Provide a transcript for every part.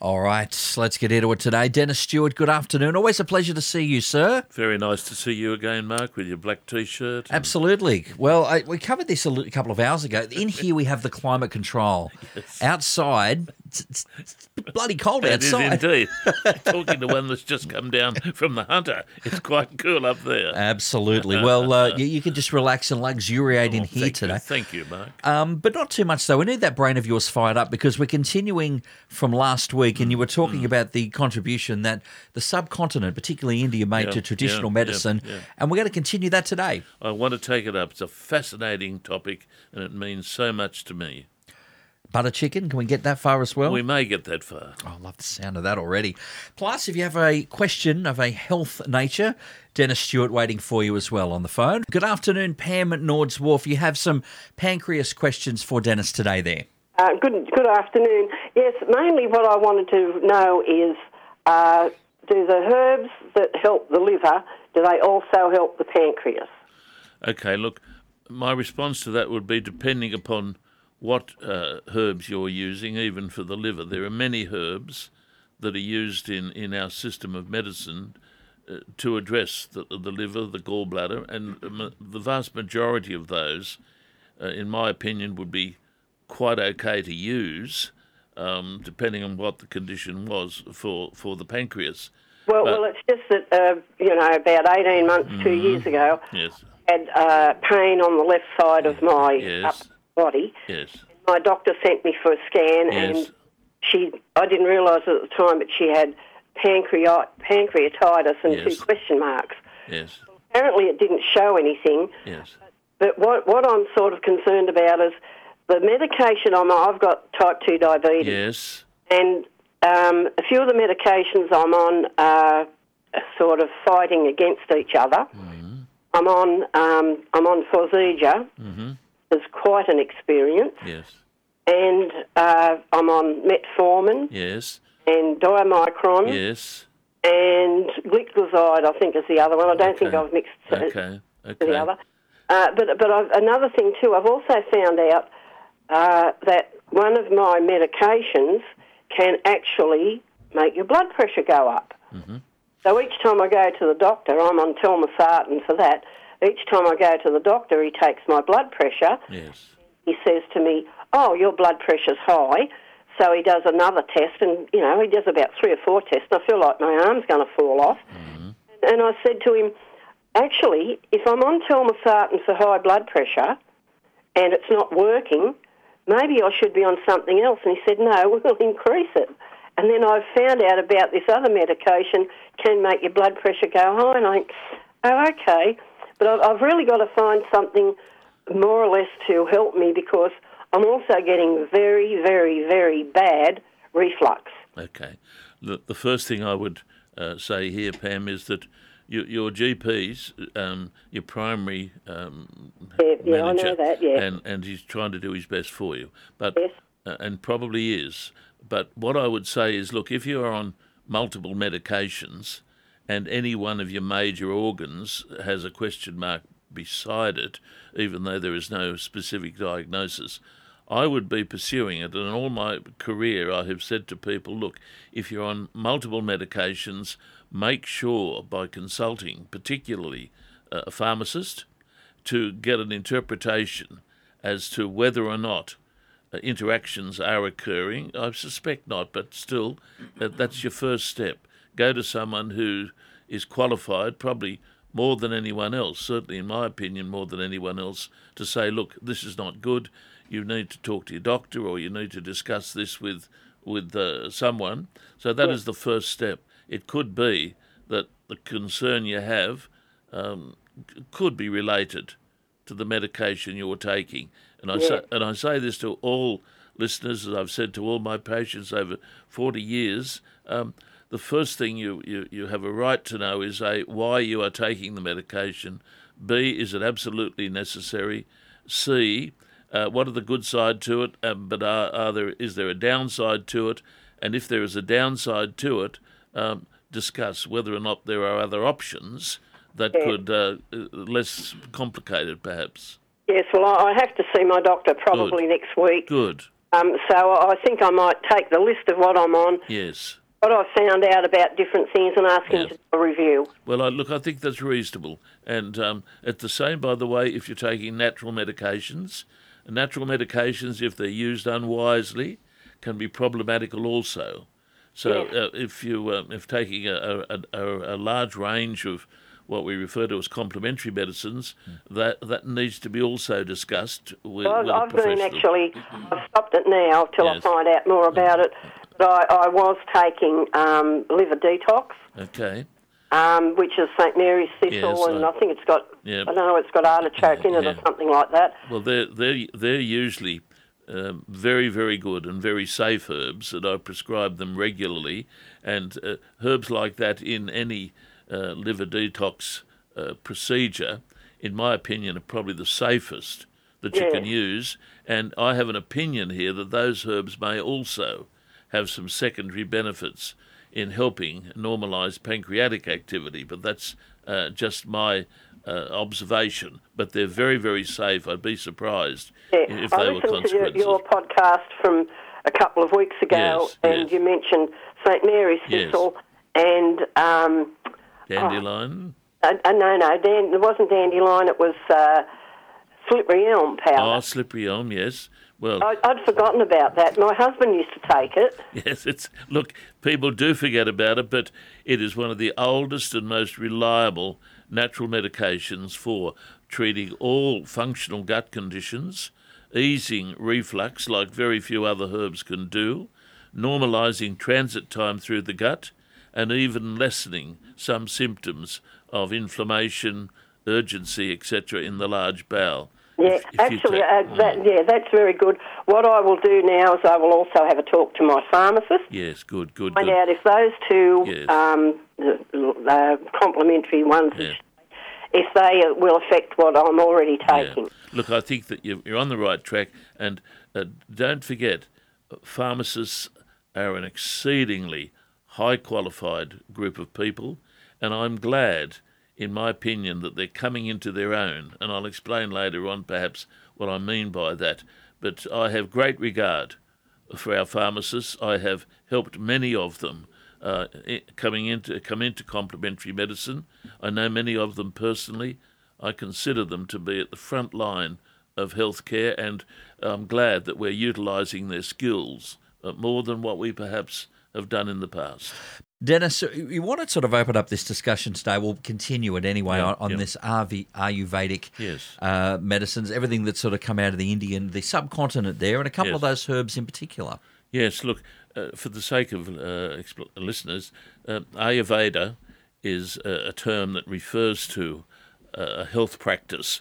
All right, let's get into it today. Denis Stewart, good afternoon. Always a pleasure to see you, sir. Very nice to see you again, Mark, with your black t-shirt. and- Absolutely. Well, I, we covered this a, a couple of hours ago. In here, we have the climate control. Outside, it's, it's- bloody cold It is outside. indeed. Talking to one that's just come down from the hunter, it's quite cool up there. Absolutely. Well, uh, you, you can just relax and luxuriate in Oh, here thank today. You, thank you, Mark. Um, but not too much, though. We need that brain of yours fired up because we're continuing from last week, and you were Mm. talking about the contribution that the subcontinent, particularly India, made Yeah, to traditional yeah, medicine, yeah. and we're going to continue that today. I want to take it up. It's a fascinating topic, and it means so much to me. Butter chicken, can we get that far as well? We may get that far. Oh, I love the sound of that already. Plus, if you have a question of a health nature, Denis Stewart waiting for you as well on the phone. Good afternoon, Pam at Nords Wharf. You have some pancreas questions for Denis today there. Uh, good, good afternoon. Yes, mainly what I wanted to know is uh, do the herbs that help the liver, do they also help the pancreas? Okay, look, my response to that would be depending upon what uh, herbs you're using, even for the liver. There are many herbs that are used in, in our system of medicine uh, to address the, the liver, the gallbladder, and um, the vast majority of those, uh, in my opinion, would be quite okay to use, um, depending on what the condition was for, for the pancreas. Well, But- well, it's just that uh, you know about eighteen months, two years ago, Yes, I had uh, pain on the left side of my Yes. upper body. yes, My doctor sent me for a scan, yes, and she I didn't realise at the time that she had pancreat- pancreatitis and Yes. two question marks. yes, Apparently, it didn't show anything. yes, But what what I'm sort of concerned about is the medication I'm on. I've got type two diabetes, yes, and um, a few of the medications I'm on are sort of fighting against each other. I'm on um, I'm on Forxiga. hmm It's quite an experience, yes, and uh, I'm on metformin yes. and diamicron Yes. and glycoside. I think is the other one. I don't think I've mixed. Okay. Okay. the other. Uh, but but I've, another thing too, I've also found out uh, that one of my medications can actually make your blood pressure go up. Mm-hmm. So each time I go to the doctor, I'm on telmisartan for that. Each time I go to the doctor, he takes my blood pressure. Yes. He says to me, "Oh, your blood pressure's high." So he does another test, and you know he does about three or four tests. And I feel like my arm's going to fall off. Mm-hmm. And I said to him, actually, if I'm on telmisartan for high blood pressure and it's not working, maybe I should be on something else. And he said, no, we'll increase it. And then I found out about this other medication can make your blood pressure go high. And I think, oh, okay. But I've, I've really got to find something more or less to help me because I'm also getting very, very, very bad reflux. Okay. The, the first thing I would uh, say here, Pam, is that your, your GP's, um, your primary um, Yeah, yeah, I know manager, that, yeah. and, and he's trying to do his best for you, but Yes. uh, and probably is. But what I would say is, look, if you are on multiple medications, and any one of your major organs has a question mark beside it, even though there is no specific diagnosis, I would be pursuing it. And in all my career, I have said to people, look, if you're on multiple medications, make sure by consulting, particularly uh, a pharmacist, to get an interpretation as to whether or not uh, interactions are occurring. I suspect not, but still, that, that's your first step. Go to someone who is qualified, probably more than anyone else, certainly in my opinion, more than anyone else, to say, look, this is not good. You need to talk to your doctor, or you need to discuss this with with uh, someone. So that is the first step. It could be that the concern you have um, could be related to the medication you're taking. And I say, and I say this to all listeners, as I've said to all my patients over 40 years. Um, the first thing you, you, you have a right to know is A, why you are taking the medication. B, is it absolutely necessary? C, uh, what are the good side to it? Um, but are, are there is there a downside to it? And if there is a downside to it, um, discuss whether or not there are other options that could uh, uh, less complicated, perhaps. Yes, well, I I have to see my doctor probably next week. Good. Um, so I think I might take the list of what I'm on, Yes. What I've found out about different things, and ask him Yeah. to do a review. Well, I, look, I think that's reasonable. And um, at the same, by the way, if you're taking natural medications, natural medications, if they're used unwisely, can be problematical also. So Yes. uh, if you uh, if taking a, a, a, a large range of what we refer to as complementary medicines, that that needs to be also discussed with, I've, with a I've been actually, I've stopped it now till Yes. I find out more about it. I, I was taking um, liver detox, Okay. um, which is St Mary's thistle, Yes, and I- think it's got, Yeah. I don't know, it's got artichoke in it Yeah. or something like that. Well, they're they're they're usually um, very very good and very safe herbs, and I prescribe them regularly. And uh, herbs like that in any uh, liver detox uh, procedure, in my opinion, are probably the safest that you can use. And I have an opinion here that those herbs may also have some secondary benefits in helping normalise pancreatic activity. But that's uh, just my uh, observation. But they're very, very safe. I'd be surprised Yeah. if I they were I listened to your, your podcast from a couple of weeks ago, Yes, and yes. you mentioned St Mary's Yes. thistle and. Um, Dandelion. uh, uh, no, no, Dan, it wasn't dandelion. It was uh, slippery elm powder. Oh, slippery elm, yes. Well, I, I'd forgotten about that. My husband used to take it. Yes, it's look. People do forget about it, but it is one of the oldest and most reliable natural medications for treating all functional gut conditions, easing reflux like very few other herbs can do, normalising transit time through the gut, and even lessening some symptoms of inflammation, urgency, etc., in the large bowel. Yeah, If- if actually, uh, that, yeah, that's very good. What I will do now is I will also have a talk to my pharmacist, yes, good, good, find good. out if those two Yes. um, uh, complementary ones, Yeah. if they will affect what I'm already Yeah. taking. Look, I think that you're, on the right track, and uh, don't forget, pharmacists are an exceedingly high qualified group of people, and I'm glad, in my opinion, that they're coming into their own, and I'll explain later on perhaps what I mean by that. But I have great regard for our pharmacists. I have helped many of them uh, coming into come into complementary medicine. I know many of them personally. I consider them to be at the front line of healthcare, and I'm glad that we're utilising their skills uh, more than what we perhaps have done in the past. Denis, you want to sort of open up this discussion today. We'll continue it anyway Yeah, on, on yeah. this RV, Ayurvedic Yes. uh, medicines, everything that's sort of come out of the Indian, the subcontinent there, and a couple of those herbs in particular. Yes, look, uh, for the sake of uh, expl- listeners, uh, Ayurveda is a, a term that refers to uh, a health practice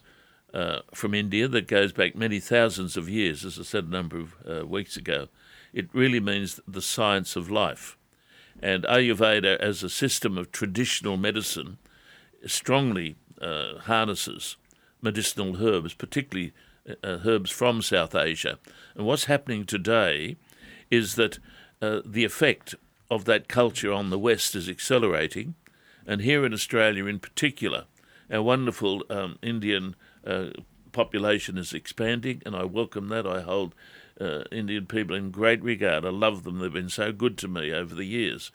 uh, from India that goes back many thousands of years, as I said a number of uh, weeks ago. It really means the science of life. And Ayurveda, as a system of traditional medicine, strongly uh, harnesses medicinal herbs, particularly uh, herbs from South Asia. And what's happening today is that uh, the effect of that culture on the West is accelerating. And here in Australia, in particular, our wonderful um, Indian uh, population is expanding, and I welcome that. I hold uh, Indian people in great regard. I love them. They've been so good to me over the years.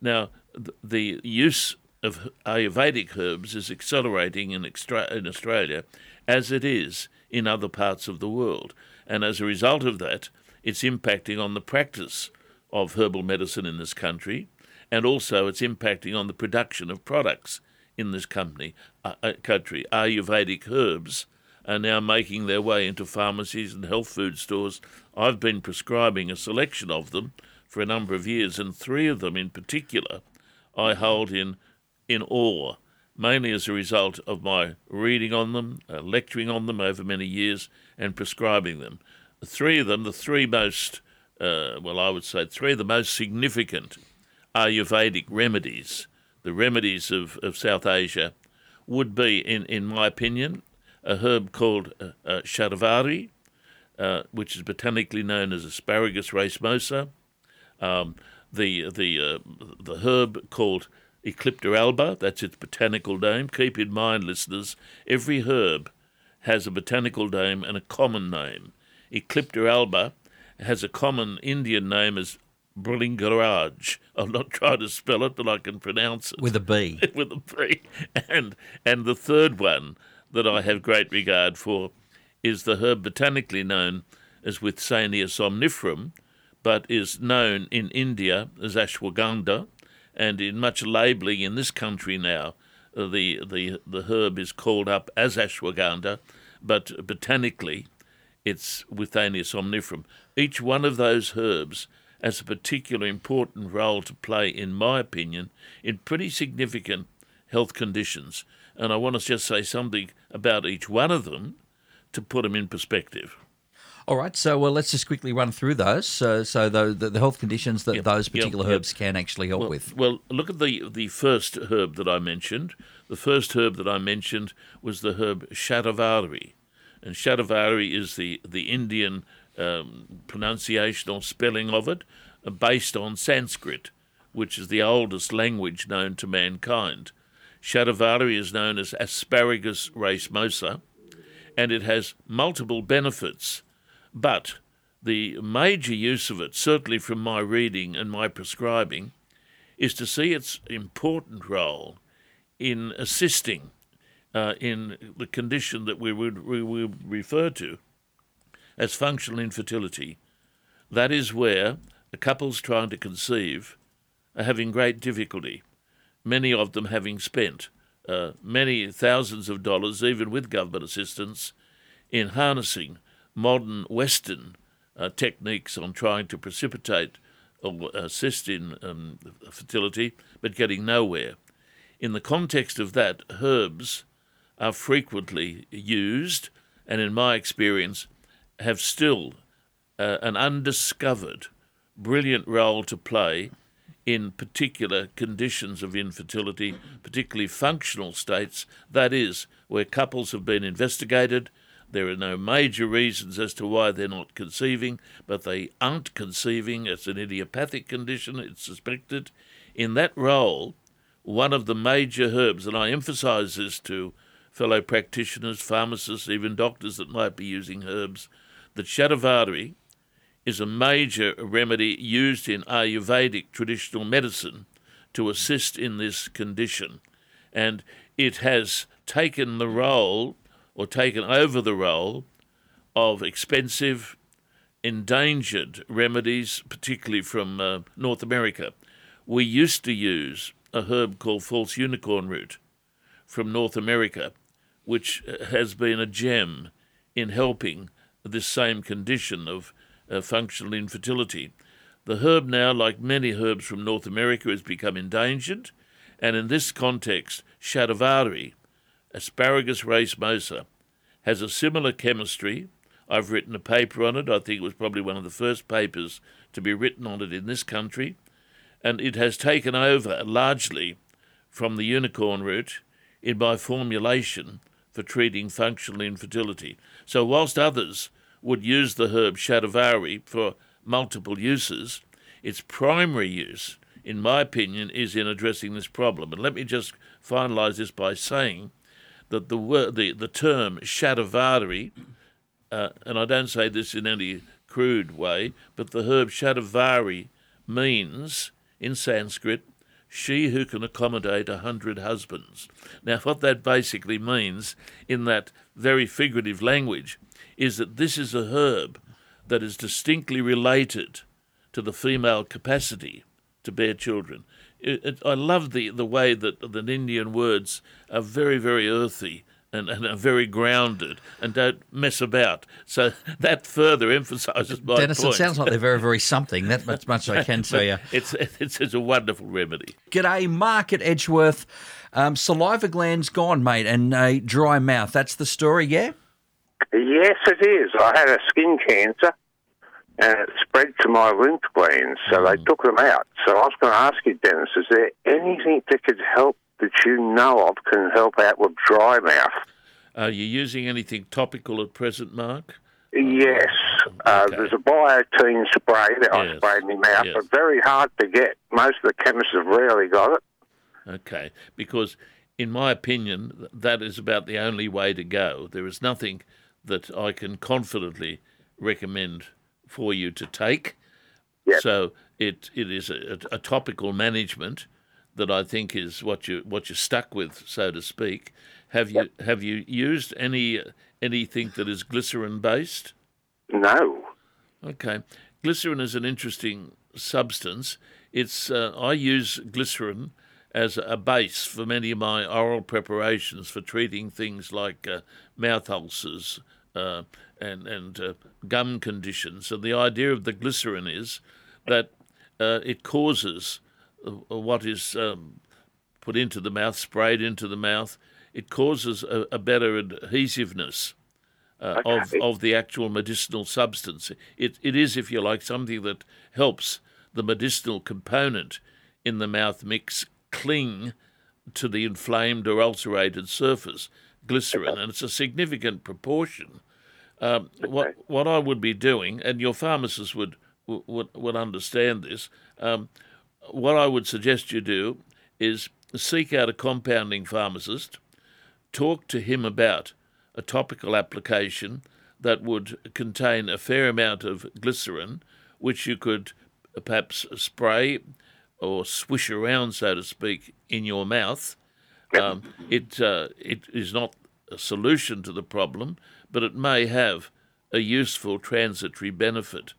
Now, th- the use of Ayurvedic herbs is accelerating in, extra- in Australia as it is in other parts of the world. And as a result of that, it's impacting on the practice of herbal medicine in this country, and also it's impacting on the production of products in this company, uh, uh, country. Ayurvedic herbs are now making their way into pharmacies and health food stores. I've been prescribing a selection of them for a number of years, and three of them in particular I hold in in awe, mainly as a result of my reading on them, uh, lecturing on them over many years, and prescribing them. The three of them, the three most, uh, well, I would say, three of the most significant Ayurvedic remedies, the remedies of, of South Asia, would be, in, in my opinion, a herb called uh, uh, shatavari, uh, which is botanically known as Asparagus racemosa, um, the the uh, the herb called Eclipta alba. That's its botanical name. Keep in mind, listeners, every herb has a botanical name and a common name. Eclipta alba has a common Indian name as Bringaraj. I'll not try to spell it, but I can pronounce it With a B. with a B. And and the third one that I have great regard for is the herb botanically known as Withania somnifera, but is known in India as ashwagandha, and in much labelling in this country now, uh, the the the herb is called up as ashwagandha, but botanically, it's Withania somnifera. Each one of those herbs has a particular important role to play, in my opinion, in pretty significant health conditions. And I want to just say something about each one of them to put them in perspective. All right, so well, let's just quickly run through those. So, so the, the, health conditions that Yep, those particular yep. herbs can actually help Well, with. well, look at the the first herb that I mentioned. The first herb that I mentioned was the herb Shatavari, and Shatavari is the the Indian um, pronunciation or spelling of it, uh, based on Sanskrit, which is the oldest language known to mankind. Shatavari is known as Asparagus racemosa, and it has multiple benefits, but the major use of it, certainly from my reading and my prescribing, is to see its important role in assisting uh, in the condition that we would, we would refer to as functional infertility. That is where the couples trying to conceive are having great difficulty, many of them having spent uh, many thousands of dollars, even with government assistance, in harnessing modern Western uh, techniques on trying to precipitate or assist in um, fertility, but getting nowhere. In the context of that, herbs are frequently used, and in my experience, have still uh, an undiscovered, brilliant role to play in particular conditions of infertility, particularly functional states, that is, where couples have been investigated. There are no major reasons as to why they're not conceiving, but they aren't conceiving. It's an idiopathic condition, it's suspected. In that role, one of the major herbs, and I emphasize this to fellow practitioners, pharmacists, even doctors that might be using herbs, that Shatavari is a major remedy used in Ayurvedic traditional medicine to assist in this condition. And it has taken the role, or taken over the role, of expensive, endangered remedies, particularly from uh, North America. We used to use a herb called false unicorn root from North America, which uh, has been a gem in helping this same condition of uh, functional infertility. The herb now, like many herbs from North America, has become endangered, and in this context, Shatavari, Asparagus racemosa, has a similar chemistry. I've written a paper on it. I think it was probably one of the first papers to be written on it in this country, and it has taken over largely from the unicorn root in my formulation for treating functional infertility. So, whilst others would use the herb shatavari for multiple uses, its primary use, in my opinion, is in addressing this problem. And let me just finalise this by saying that the word, the, the term shatavari, uh, and I don't say this in any crude way, but the herb shatavari means in Sanskrit she who can accommodate a hundred husbands. Now, what that basically means, in that very figurative language, is that this is a herb that is distinctly related to the female capacity to bear children. It, it, I love the, the way that the Indian words are very, very earthy and, and are very grounded and don't mess about. So that further emphasises my point. Denis, point. it sounds like they're very, very something. That much, much I can tell you. it's, it's, it's a wonderful remedy. G'day, Mark at Edgeworth. Um, saliva glands gone, mate, and a dry mouth. That's the story, yeah? Yes, it is. I had a skin cancer and it spread to my lymph glands, so they took them out. So I was going to ask you, Denis, is there anything that could help that you know of can help out with dry mouth? Are you using anything topical at present, Mark? Yes. Uh, there's a Biotène spray that I Yes. spray in my mouth, Yes. but very hard to get. Most of the chemists have rarely got it. Okay, because in my opinion, that is about the only way to go. There is nothing that I can confidently recommend for you to take. Yep. So it it is a, a topical management that I think is what you what you're stuck with, so to speak. Have you have you used any anything that is glycerin based? No. Okay, glycerin is an interesting substance. It's uh, I use glycerin as a base for many of my oral preparations for treating things like uh, mouth ulcers uh, and and uh, gum conditions. And the idea of the glycerin is that uh, it causes uh, what is um, put into the mouth, sprayed into the mouth. It causes a, a better adhesiveness uh, of of the actual medicinal substance. It it is, if you like, something that helps the medicinal component in the mouth mix cling to the inflamed or ulcerated surface, glycerin, and it's a significant proportion. Um, what what I would be doing, and your pharmacist would would would understand this. Um, what I would suggest you do is seek out a compounding pharmacist, talk to him about a topical application that would contain a fair amount of glycerin, which you could perhaps spray or swish around, so to speak, in your mouth. Um, it uh, it is not a solution to the problem, but it may have a useful transitory benefit.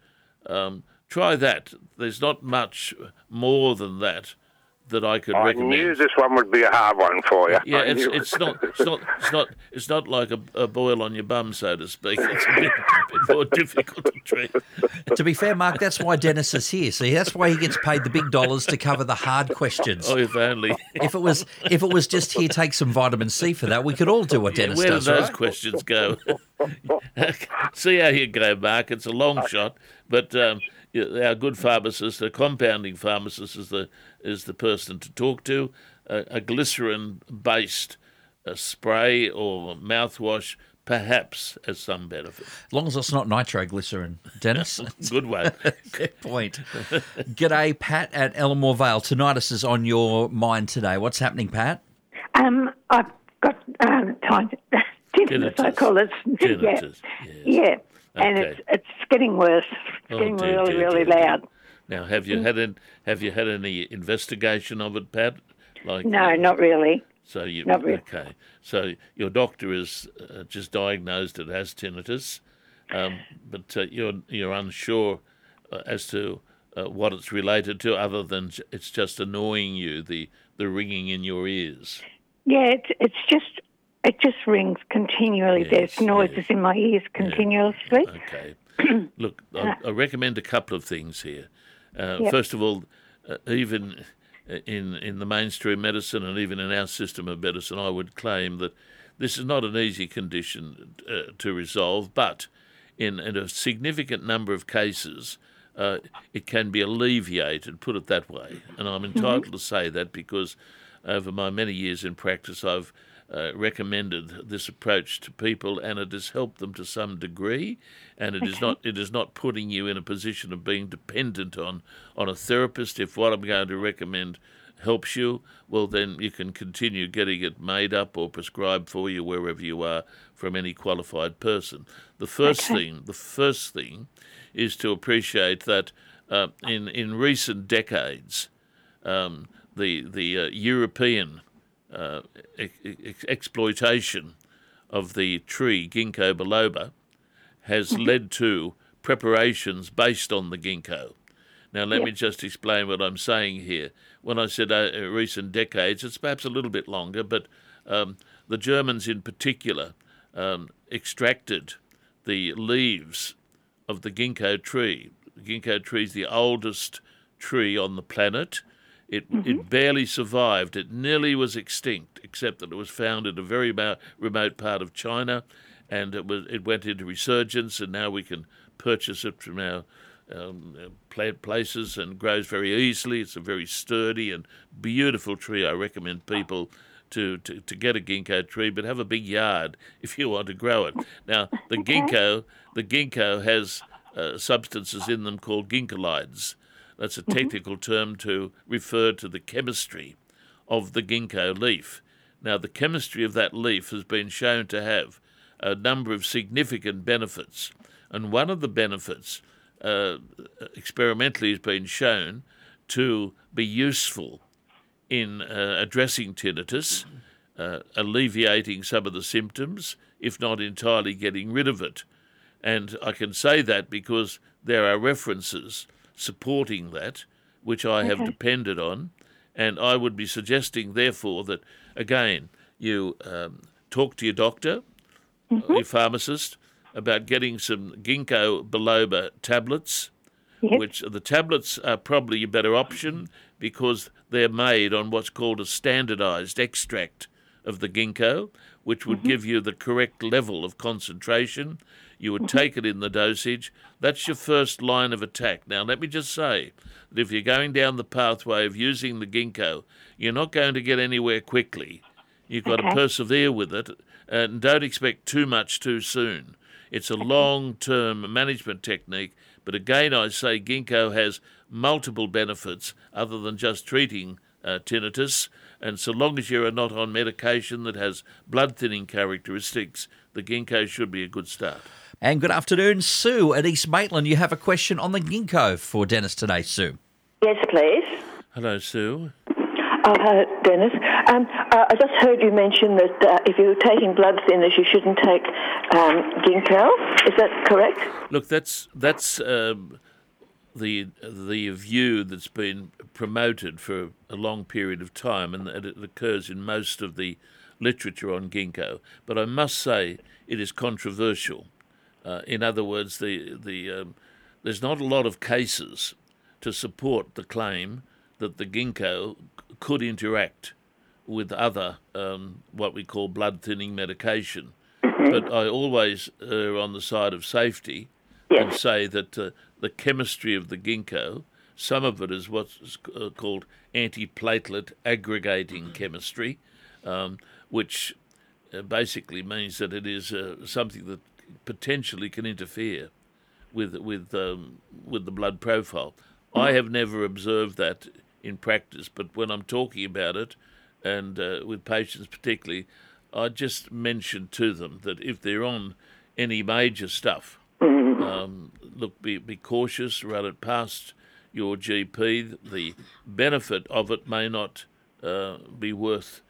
Um, try that. There's not much more than that that I could I recommend. knew this one would be a hard one for you. Yeah, it's it's not it's not it's not it's not like a, a boil on your bum, so to speak. It's a bit, bit more difficult to treat. to be fair, Mark, that's why Denis is here. See, that's why he gets paid the big dollars to cover the hard questions. Oh, if only. If it was if it was just here, take some vitamin C for that, we could all do what Denis does. Where do those right? questions go? See how you go, Mark. It's a long shot, but um, yeah, our good pharmacist, the compounding pharmacist, is the is the person to talk to. A, a glycerin-based uh spray or mouthwash perhaps has some benefit. As long as it's not nitroglycerin, Denis. Good one. Fair point. G'day, Pat at Elermore Vale. Tinnitus is on your mind today. What's happening, Pat? Um, I've got um, time. Tinnitus, I Tinnitus. call it. Tinnitus, Yeah, yes. yeah, and it's it's getting worse. It's Oh, getting dear, really, dear, really dear, loud. Now, have you had an, have you had any investigation of it, Pat? Like No, not really. So you Not really. okay? So your doctor has uh, just diagnosed it as tinnitus, um, but uh, you're you're unsure uh, as to uh, what it's related to, other than it's just annoying you the the ringing in your ears. Yeah, it's it's just it just rings continually. Yes, There's noises yes. in my ears continuously. Okay. Look, I, I recommend a couple of things here. Uh, Yep. First of all, uh, even in in the mainstream medicine and even in our system of medicine, I would claim that this is not an easy condition uh, to resolve, but in, in a significant number of cases, uh, it can be alleviated, put it that way. And I'm entitled to say that because over my many years in practice, I've uh, recommended this approach to people, and it has helped them to some degree. And it is not it is not putting you in a position of being dependent on on a therapist. If what I'm going to recommend helps you, well, then you can continue getting it made up or prescribed for you wherever you are from any qualified person. The first Okay. thing, the first thing, is to appreciate that uh, in in recent decades, um, the the uh, European uh, ex- ex- exploitation of the tree ginkgo biloba has led to preparations based on the ginkgo. Now, let me just explain what I'm saying here. When I said uh, uh, recent decades, it's perhaps a little bit longer, but um, the Germans in particular um, extracted the leaves of the ginkgo tree. The ginkgo tree is the oldest tree on the planet. It, it barely survived. It nearly was extinct, except that it was found in a very mo- remote part of China, and it was it went into resurgence, and now we can purchase it from our um, uh, plant places and grows very easily. It's a very sturdy and beautiful tree. I recommend people to, to, to get a ginkgo tree, but have a big yard if you want to grow it. Now, the ginkgo, the ginkgo has uh, substances in them called ginkgolides. That's a technical term to refer to the chemistry of the ginkgo leaf. Now, the chemistry of that leaf has been shown to have a number of significant benefits, and one of the benefits uh, experimentally has been shown to be useful in uh, addressing tinnitus, uh, alleviating some of the symptoms, if not entirely getting rid of it. And I can say that because there are references supporting that, which I have depended on. And I would be suggesting, therefore, that again, you um, talk to your doctor, your pharmacist, about getting some ginkgo biloba tablets, Yes. which the tablets are probably a better option because they're made on what's called a standardized extract of the ginkgo, which would give you the correct level of concentration. You would take it in the dosage. That's your first line of attack. Now, let me just say that if you're going down the pathway of using the ginkgo, you're not going to get anywhere quickly. You've got to persevere with it and don't expect too much too soon. It's a long term management technique, but again, I say ginkgo has multiple benefits other than just treating uh, tinnitus. And so long as you are not on medication that has blood thinning characteristics, the ginkgo should be a good start. And good afternoon, Sue at East Maitland. You have a question on the ginkgo for Denis today, Sue. Yes, please. Hello, Sue. Oh, Denis. Um, uh, I just heard you mention that uh, if you're taking blood thinners, you shouldn't take um, ginkgo. Is that correct? Look, that's that's um, the the view that's been promoted for a long period of time, and it occurs in most of the literature on ginkgo. But I must say it is controversial. Uh, in other words, the the um, there's not a lot of cases to support the claim that the ginkgo could interact with other um, what we call blood thinning medication. But I always err on the side of safety and say that uh, the chemistry of the ginkgo, some of it is what's uh, called antiplatelet aggregating chemistry, um, which uh, basically means that it is uh, something that potentially can interfere with with um, with the blood profile. I have never observed that in practice, but when I'm talking about it, and uh, with patients particularly, I just mention to them that if they're on any major stuff, um, look, be be cautious, run it past your GP. The benefit of it may not uh, be worth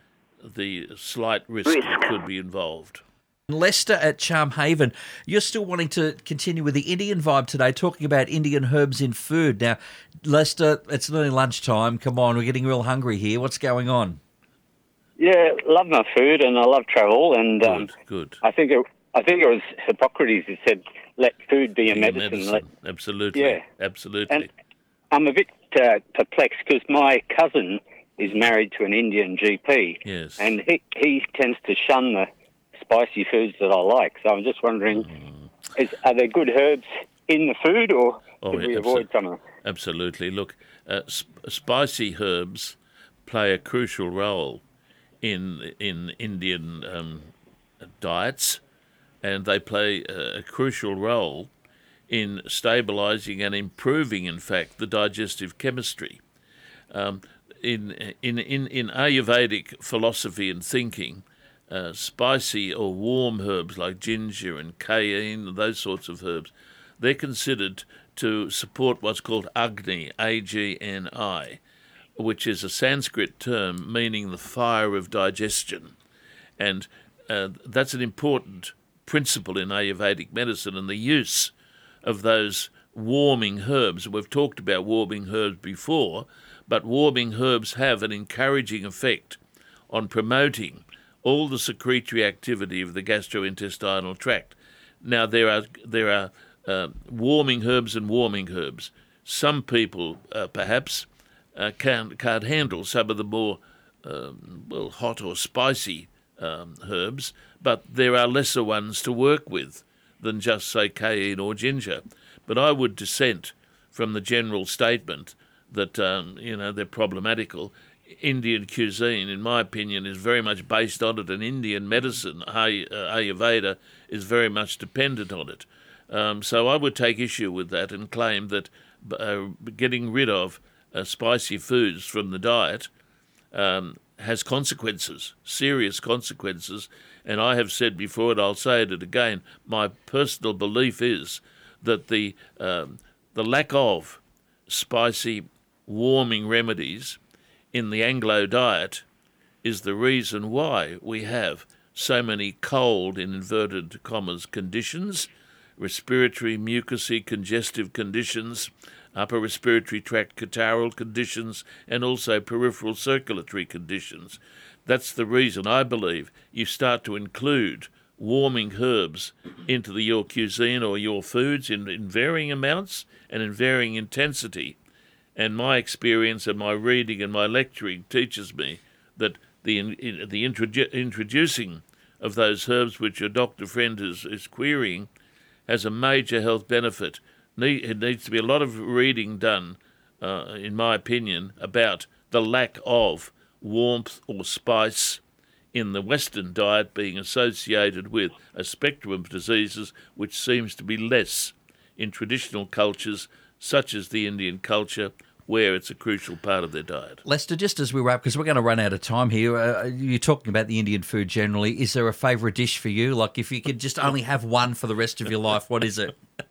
the slight risk that could be involved. Lester at Charmhaven, you're still wanting to continue with the Indian vibe today, talking about Indian herbs in food. Now, Lester, it's nearly lunchtime. Come on, we're getting real hungry here. What's going on? Yeah, love my food and I love travel and um, Good, good. I think it, I think it was Hippocrates who said, "Let food be a Your medicine." Let, Absolutely. Yeah. Absolutely. And- I'm a bit uh, perplexed because my cousin is married to an Indian GP, yes. and he he tends to shun the spicy foods that I like. So I'm just wondering, is, are there good herbs in the food, or Mm. Oh, should yeah, we avoid some of them? Absolutely. Look, uh, sp- spicy herbs play a crucial role in in Indian um, diets, and they play a, a crucial role in stabilizing and improving, in fact, the digestive chemistry. Um, in, in, in, in Ayurvedic philosophy and thinking, uh, spicy or warm herbs like ginger and cayenne, those sorts of herbs, they're considered to support what's called Agni, A G N I, which is a Sanskrit term meaning the fire of digestion. And uh, that's an important principle in Ayurvedic medicine and the use of those warming herbs. We've talked about warming herbs before, but warming herbs have an encouraging effect on promoting all the secretory activity of the gastrointestinal tract. Now there are there are uh, warming herbs and warming herbs. Some people uh, perhaps uh, can't can't handle some of the more um, well hot or spicy um, herbs, but there are lesser ones to work with than just say cayenne or ginger. But I would dissent from the general statement that um, you know they're problematical. Indian cuisine, in my opinion, is very much based on it, and Indian medicine, uh, Ayurveda, is very much dependent on it. Um, so I would take issue with that and claim that uh, getting rid of uh, spicy foods from the diet um, has consequences, serious consequences. And I have said before, and I'll say it again, my personal belief is that the um, the lack of spicy, warming remedies in the Anglo diet is the reason why we have so many cold, in inverted commas, conditions, respiratory, mucousy, congestive conditions, upper respiratory tract catarrhal conditions, and also peripheral circulatory conditions. That's the reason I believe you start to include warming herbs into the, your cuisine or your foods in, in varying amounts and in varying intensity. And my experience and my reading and my lecturing teaches me that the the introdu- introducing of those herbs which your doctor friend is, is querying has a major health benefit. Need, it needs to be a lot of reading done, uh, in my opinion, about the lack of warmth or spice in the Western diet being associated with a spectrum of diseases which seems to be less in traditional cultures such as the Indian culture where it's a crucial part of their diet. Lester, just as we wrap, because we're going to run out of time here, uh, you're talking about the Indian food generally. Is there a favourite dish for you? Like, if you could just only have one for the rest of your life, what is it?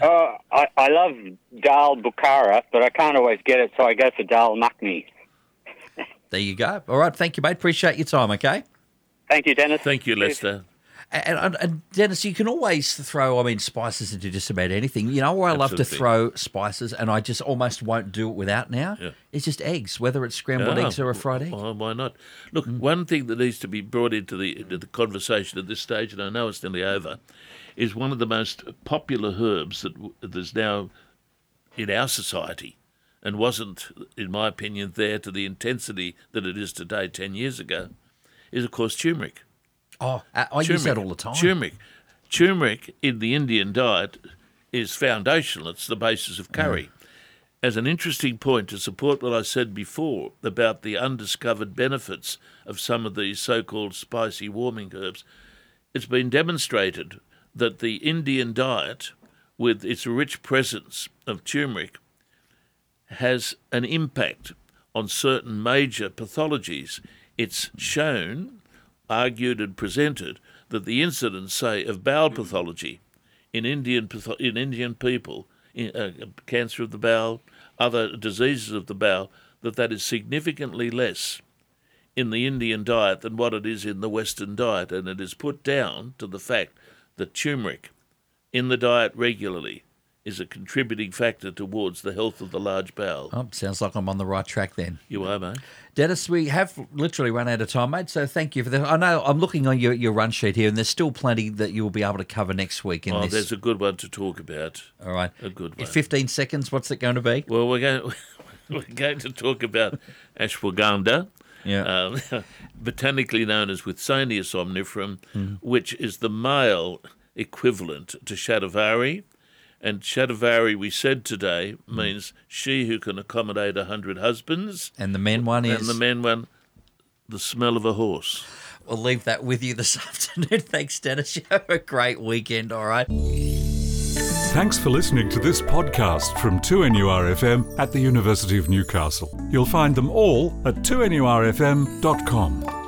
Uh, I, I love dal bukhara, but I can't always get it, so I go for dal makhni. There you go. All right, thank you, mate. Appreciate your time, okay? Thank you, Denis. Thank you, Lester. And, and, and, Denis, you can always throw, I mean, spices into just about anything. You know where I love to throw spices, and I just almost won't do it without now? Yeah. It's just eggs, whether it's scrambled Ah, eggs or a fried egg. Why, why not? Look, one thing that needs to be brought into the, into the conversation at this stage, and I know it's nearly over, is one of the most popular herbs that there's now in our society and wasn't, in my opinion, there to the intensity that it is today 10 years ago, is, of course, turmeric. Oh, I, I use that all the time. Turmeric. Turmeric in the Indian diet is foundational. It's the basis of curry. Mm. As an interesting point to support what I said before about the undiscovered benefits of some of these so called spicy warming herbs, it's been demonstrated that the Indian diet, with its rich presence of turmeric, has an impact on certain major pathologies. It's shown, argued, and presented that the incidence, say, of bowel pathology in Indian in Indian people, in, uh, cancer of the bowel, other diseases of the bowel, that that is significantly less in the Indian diet than what it is in the Western diet, and it is put down to the fact that turmeric in the diet regularly is a contributing factor towards the health of the large bowel. Oh, sounds like I'm on the right track then. You are, mate. Denis, we have literally run out of time, mate. So thank you for that. I know I'm looking on your, your run sheet here, and there's still plenty that you'll be able to cover next week in Oh, this. there's a good one to talk about. All right. A good In one. 15 seconds, what's it going to be? Well, we're going we're going to talk about ashwagandha, Yeah. um, botanically known as Withania somnifera, Mm-hmm. which is the male equivalent to shatavari. And shatavari, we said today, Mm. means she who can accommodate a hundred husbands, and the men one is. and the men one, the smell of a horse. We'll leave that with you this afternoon. Thanks, Denis. You have a great weekend, all right? Thanks for listening to this podcast from 2NURFM at the University of Newcastle. You'll find them all at 2NURFM.com.